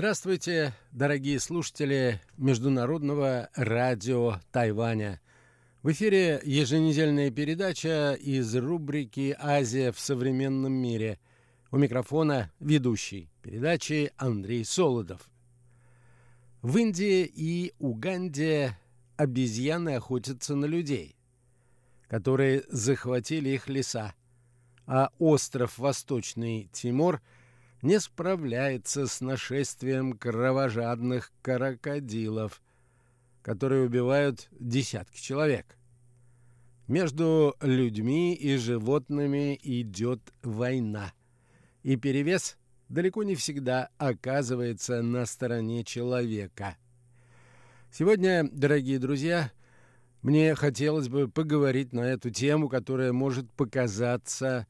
Здравствуйте, дорогие слушатели Международного радио Тайваня. В эфире еженедельная передача из рубрики «Азия в современном мире». У микрофона ведущий передачи Андрей Солодов. В Индии и Уганде обезьяны охотятся на людей, которые захватили их леса, а остров Восточный Тимор – не справляется с нашествием кровожадных крокодилов, которые убивают десятки человек. Между людьми и животными идет война, и перевес далеко не всегда оказывается на стороне человека. Сегодня, дорогие друзья, мне хотелось бы поговорить на эту тему, которая может показаться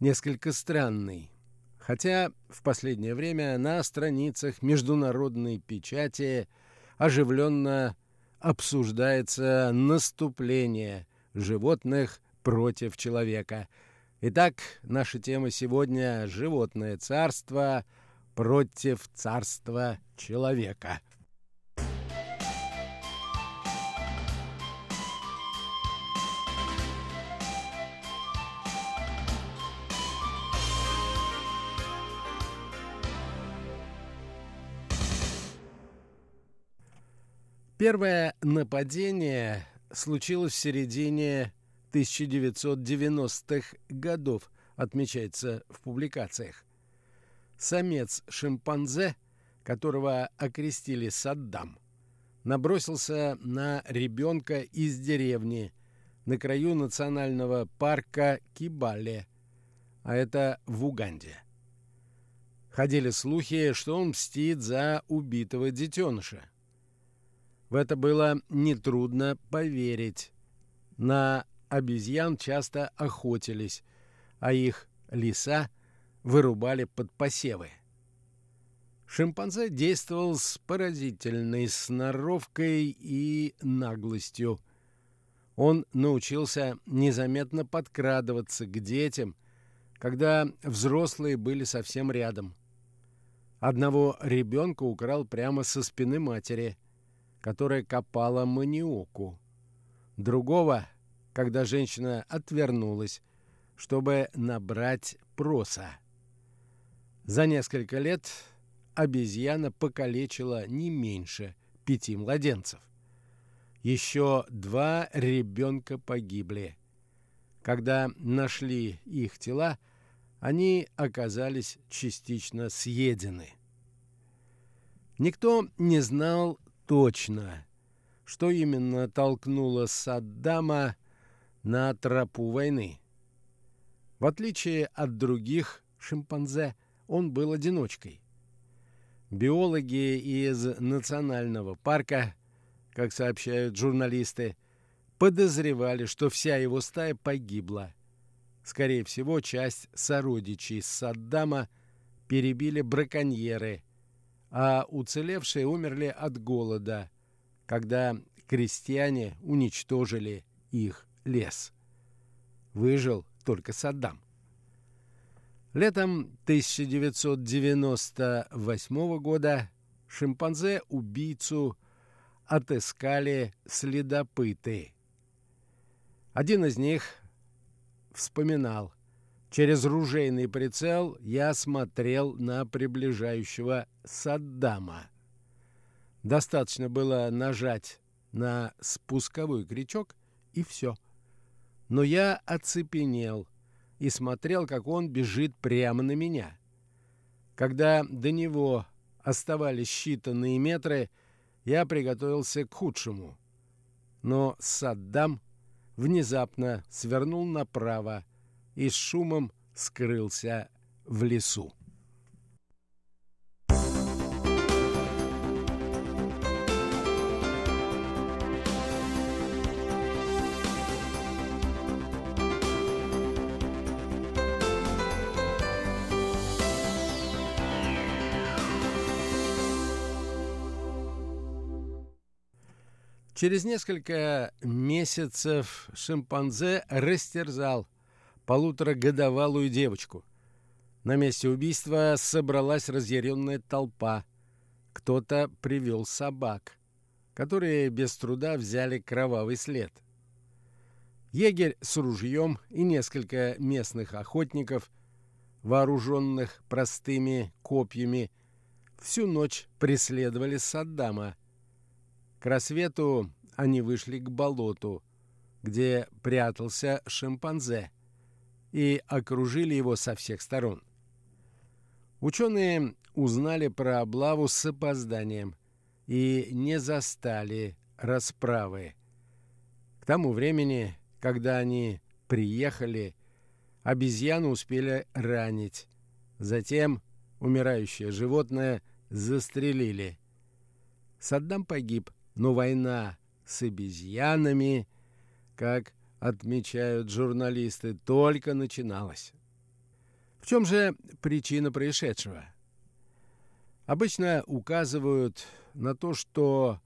несколько странной. Хотя в последнее время на страницах международной печати оживленно обсуждается наступление животных против человека. Итак, наша тема сегодня – животное царство против царства человека. Первое нападение случилось в середине 1990-х годов, отмечается в публикациях. Самец шимпанзе, которого окрестили Саддам, набросился на ребенка из деревни на краю национального парка Кибале, а это в Уганде. Ходили слухи, что он мстит за убитого детеныша. В это было нетрудно поверить. На обезьян часто охотились, а их леса вырубали под посевы. Шимпанзе действовал с поразительной сноровкой и наглостью. Он научился незаметно подкрадываться к детям, когда взрослые были совсем рядом. Одного ребенка украл прямо со спины матери – которая копала маниоку. Другого, когда женщина отвернулась, чтобы набрать проса. За несколько лет обезьяна покалечила не меньше пяти младенцев. Еще два ребенка погибли. Когда нашли их тела, они оказались частично съедены. Никто не знал точно, что именно толкнуло Саддама на тропу войны. В отличие от других шимпанзе, он был одиночкой. Биологи из национального парка, как сообщают журналисты, подозревали, что вся его стая погибла. Скорее всего, часть сородичей Саддама перебили браконьеры – а уцелевшие умерли от голода, когда крестьяне уничтожили их лес. Выжил только Саддам. Летом 1998 года шимпанзе-убийцу отыскали следопыты. Один из них вспоминал – Через ружейный прицел я смотрел на приближающего Саддама. Достаточно было нажать на спусковой крючок, и все. Но я оцепенел и смотрел, как он бежит прямо на меня. Когда до него оставались считанные метры, я приготовился к худшему. Но Саддам внезапно свернул направо, и с шумом скрылся в лесу. Через несколько месяцев шимпанзе растерзал полуторагодовалую девочку. На месте убийства собралась разъяренная толпа, кто-то привел собак, которые без труда взяли кровавый след. Егерь с ружьем и несколько местных охотников, вооруженных простыми копьями, всю ночь преследовали Саддама. К рассвету они вышли к болоту, где прятался шимпанзе, и окружили его со всех сторон. Ученые узнали про облаву с опозданием и не застали расправы. К тому времени, когда они приехали, обезьяну успели ранить. Затем умирающее животное застрелили. Саддам погиб, но война с обезьянами, как отмечают журналисты, только начиналась. В чем же причина происшедшего? Обычно указывают на то, что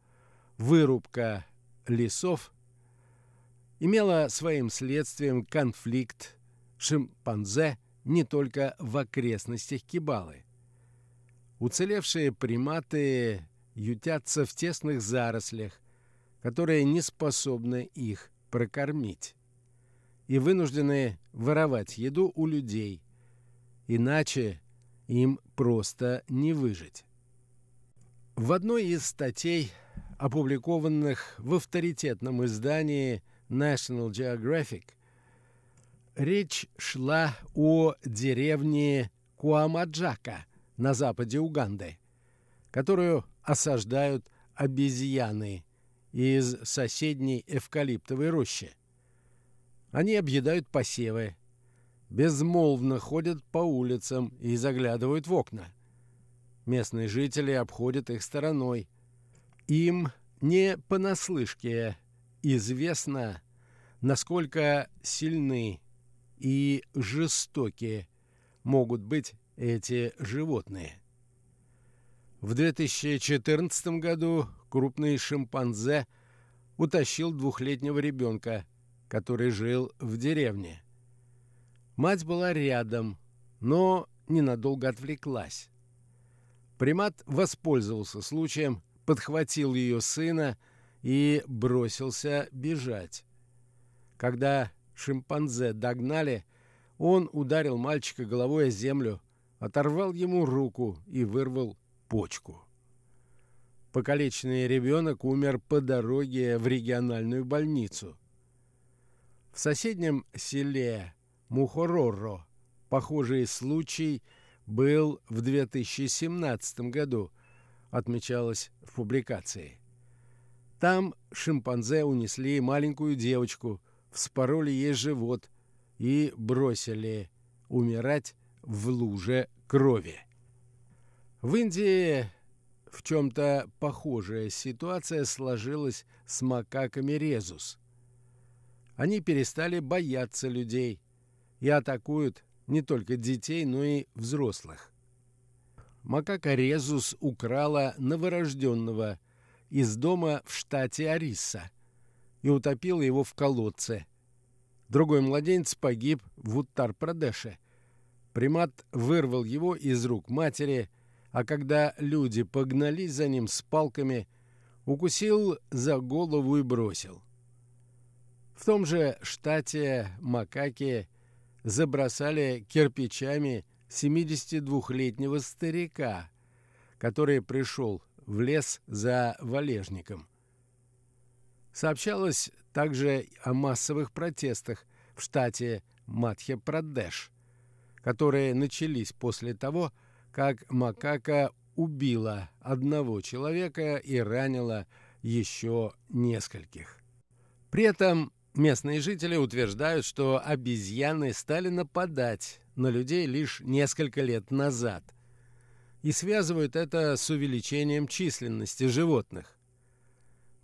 вырубка лесов имела своим следствием конфликт шимпанзе не только в окрестностях Кибалы. Уцелевшие приматы ютятся в тесных зарослях, которые не способны их прокормить, и вынуждены воровать еду у людей, иначе им просто не выжить. В одной из статей, опубликованных в авторитетном издании National Geographic, речь шла о деревне Куамаджака на западе Уганды, которую осаждают обезьяны из соседней эвкалиптовой рощи. Они объедают посевы, безмолвно ходят по улицам и заглядывают в окна. Местные жители обходят их стороной. Им не понаслышке известно, насколько сильны и жестокие могут быть эти животные. В 2014 году крупный шимпанзе утащил двухлетнего ребенка, который жил в деревне. Мать была рядом, но ненадолго отвлеклась. Примат воспользовался случаем, подхватил ее сына и бросился бежать. Когда шимпанзе догнали, он ударил мальчика головой о землю, оторвал ему руку и вырвал почку. Покалеченный ребенок умер по дороге в региональную больницу. В соседнем селе Мухороро похожий случай был в 2017 году, отмечалось в публикации. Там шимпанзе унесли маленькую девочку, вспороли ей живот и бросили умирать в луже крови. В Индии в чем-то похожая ситуация сложилась с макаками резус. Они перестали бояться людей и атакуют не только детей, но и взрослых. Макака резус украла новорожденного из дома в штате Ариса и утопила его в колодце. Другой младенец погиб в Уттар-Прадеше. Примат вырвал его из рук матери – а когда люди погнались за ним с палками, укусил за голову и бросил. В том же штате макаки забросали кирпичами 72-летнего старика, который пришел в лес за валежником. Сообщалось также о массовых протестах в штате Мадхья-Прадеш, которые начались после того, как макака убила одного человека и ранила еще нескольких. При этом местные жители утверждают, что обезьяны стали нападать на людей лишь несколько лет назад и связывают это с увеличением численности животных.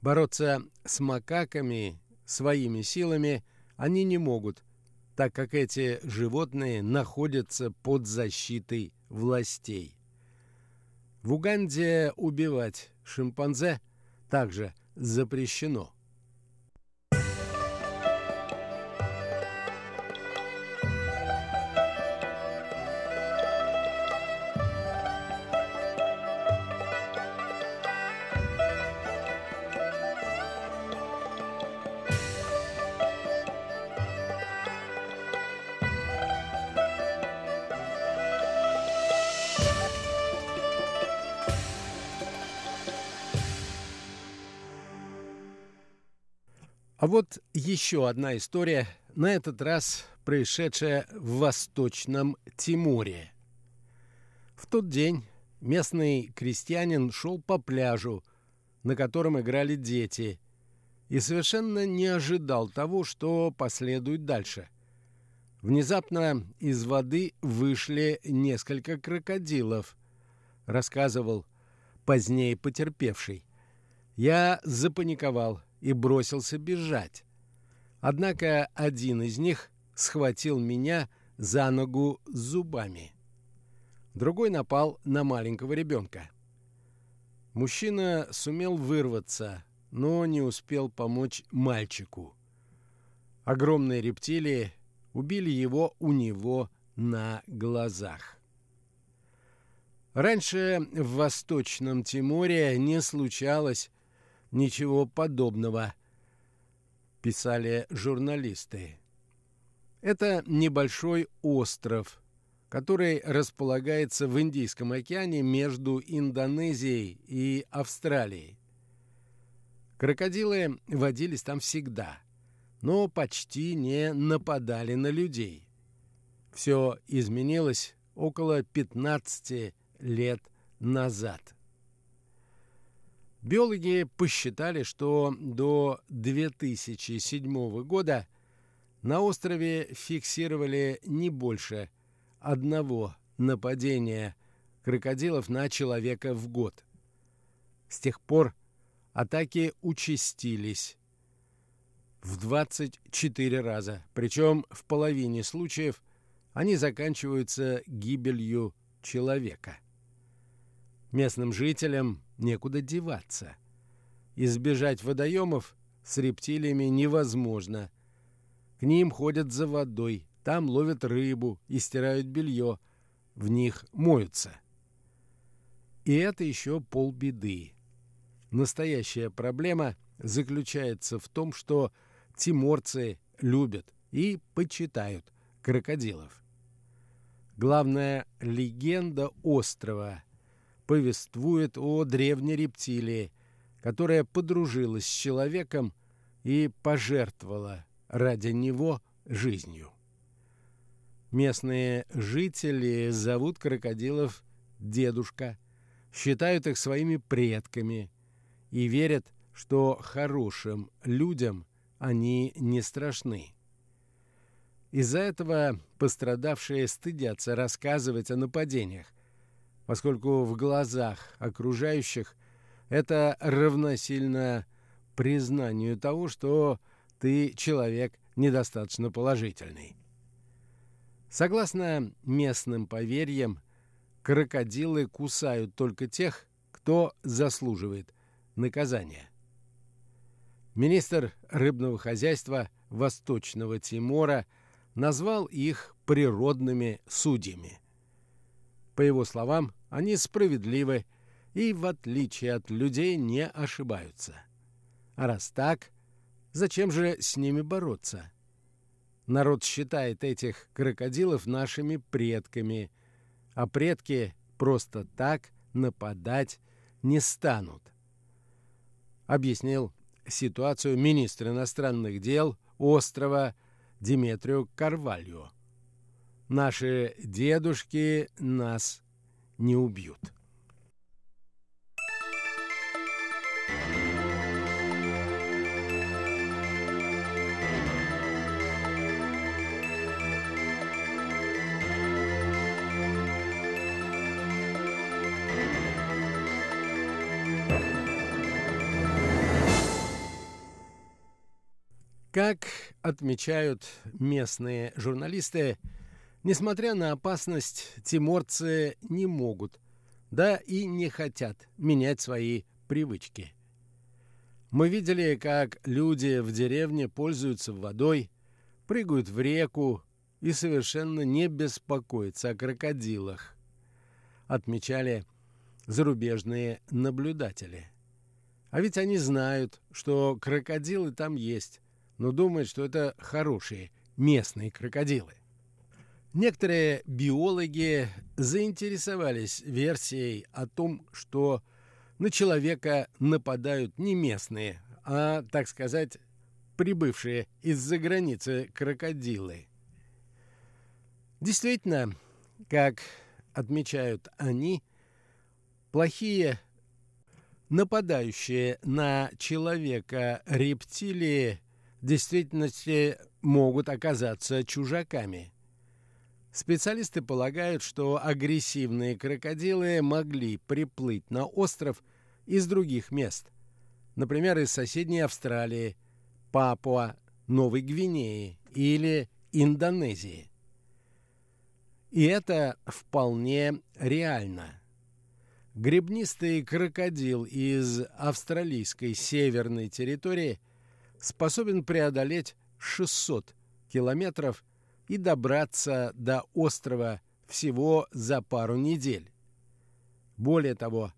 Бороться с макаками своими силами они не могут, так как эти животные находятся под защитой властей. В Уганде убивать шимпанзе также запрещено. А вот еще одна история, на этот раз происшедшая в Восточном Тиморе. В тот день местный крестьянин шел по пляжу, на котором играли дети, и совершенно не ожидал того, что последует дальше. Внезапно из воды вышли несколько крокодилов, рассказывал позднее потерпевший. Я запаниковал и бросился бежать. Однако один из них схватил меня за ногу зубами. Другой напал на маленького ребенка. Мужчина сумел вырваться, но не успел помочь мальчику. Огромные рептилии убили его у него на глазах. Раньше в Восточном Тиморе не случалось ничего подобного, писали журналисты. Это небольшой остров, который располагается в Индийском океане между Индонезией и Австралией. Крокодилы водились там всегда, но почти не нападали на людей. Все изменилось около 15 лет назад. Биологи посчитали, что до 2007 года на острове фиксировали не больше одного нападения крокодилов на человека в год. С тех пор атаки участились в 24 раза, причем в половине случаев они заканчиваются гибелью человека. Местным жителям некуда деваться. Избежать водоемов с рептилиями невозможно. К ним ходят за водой, там ловят рыбу и стирают белье, в них моются. И это еще полбеды. Настоящая проблема заключается в том, что тиморцы любят и почитают крокодилов. Главная легенда острова повествует о древней рептилии, которая подружилась с человеком и пожертвовала ради него жизнью. Местные жители зовут крокодилов «дедушка», считают их своими предками и верят, что хорошим людям они не страшны. Из-за этого пострадавшие стыдятся рассказывать о нападениях, поскольку в глазах окружающих это равносильно признанию того, что ты человек недостаточно положительный. Согласно местным поверьям, крокодилы кусают только тех, кто заслуживает наказания. Министр рыбного хозяйства Восточного Тимора назвал их природными судьями. По его словам, они справедливы и, в отличие от людей, не ошибаются. А раз так, зачем же с ними бороться? Народ считает этих крокодилов нашими предками, а предки просто так нападать не станут. Объяснил ситуацию министр иностранных дел острова Диметрио Карвальо. Наши дедушки нас не убьют. Как отмечают местные журналисты, несмотря на опасность, тиморцы не могут, да и не хотят менять свои привычки. Мы видели, как люди в деревне пользуются водой, прыгают в реку и совершенно не беспокоятся о крокодилах, отмечали зарубежные наблюдатели. А ведь они знают, что крокодилы там есть, но думают, что это хорошие местные крокодилы. Некоторые биологи заинтересовались версией о том, что на человека нападают не местные, а, так сказать, прибывшие из-за границы крокодилы. Действительно, как отмечают они, плохие нападающие на человека рептилии в действительности могут оказаться чужаками. Специалисты полагают, что агрессивные крокодилы могли приплыть на остров из других мест, например, из соседней Австралии, Папуа, Новой Гвинеи или Индонезии. И это вполне реально. Гребнистый крокодил из австралийской северной территории способен преодолеть 600 километров и добраться до острова всего за пару недель. Более того,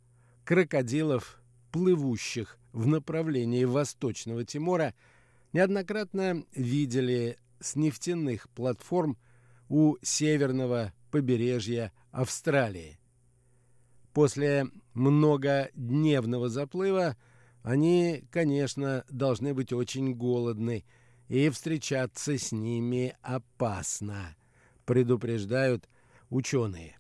крокодилов, плывущих в направлении Восточного Тимора, неоднократно видели с нефтяных платформ у северного побережья Австралии. После многодневного заплыва они, конечно, должны быть очень голодны, и встречаться с ними опасно, предупреждают ученые.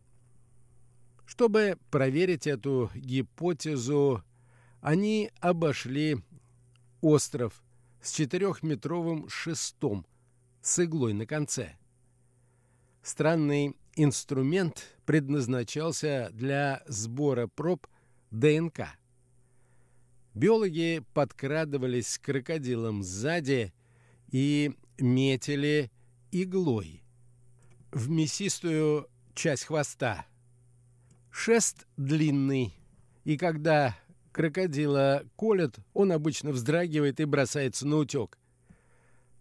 Чтобы проверить эту гипотезу, они обошли остров с четырехметровым шестом с иглой на конце – Странный инструмент предназначался для сбора проб ДНК. Биологи подкрадывались к крокодилам сзади и метили иглой в мясистую часть хвоста. Шест длинный, и когда крокодила колят, он обычно вздрагивает и бросается на утек.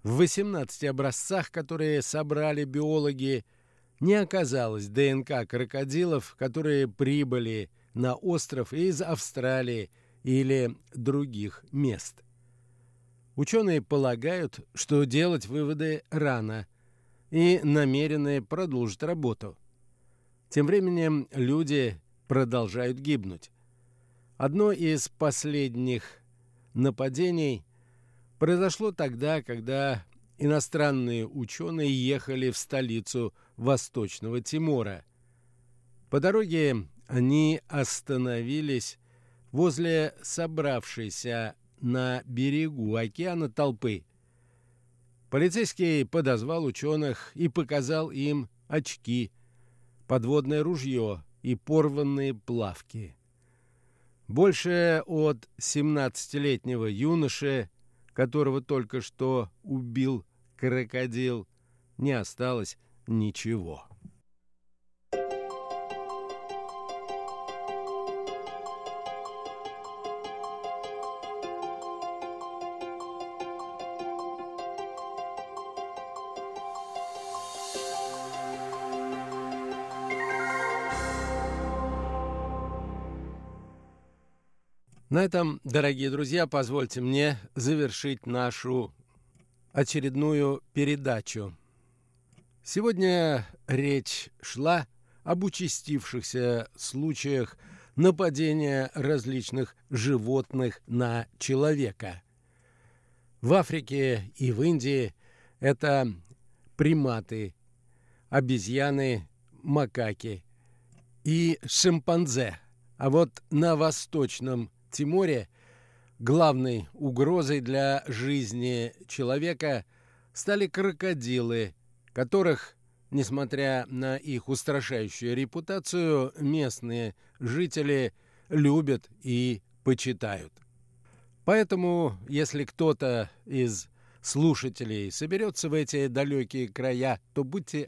В 18 образцах, которые собрали биологи, не оказалось ДНК крокодилов, которые прибыли на остров из Австралии или других мест. Ученые полагают, что делать выводы рано и намерены продолжить работу. Тем временем люди продолжают гибнуть. Одно из последних нападений произошло тогда, когда иностранные ученые ехали в столицу Восточного Тимора. По дороге они остановились возле собравшейся на берегу океана толпы. Полицейский подозвал ученых и показал им очки, подводное ружье и порванные плавки. Больше от 17-летнего юноши, которого только что убил крокодил, не осталось ничего. На этом, дорогие друзья, позвольте мне завершить нашу очередную передачу. Сегодня речь шла об участившихся случаях нападения различных животных на человека. В Африке и в Индии это приматы, обезьяны, макаки и шимпанзе. А вот на Восточном Тиморе главной угрозой для жизни человека стали крокодилы – которых, несмотря на их устрашающую репутацию, местные жители любят и почитают. Поэтому, если кто-то из слушателей соберется в эти далекие края, то будьте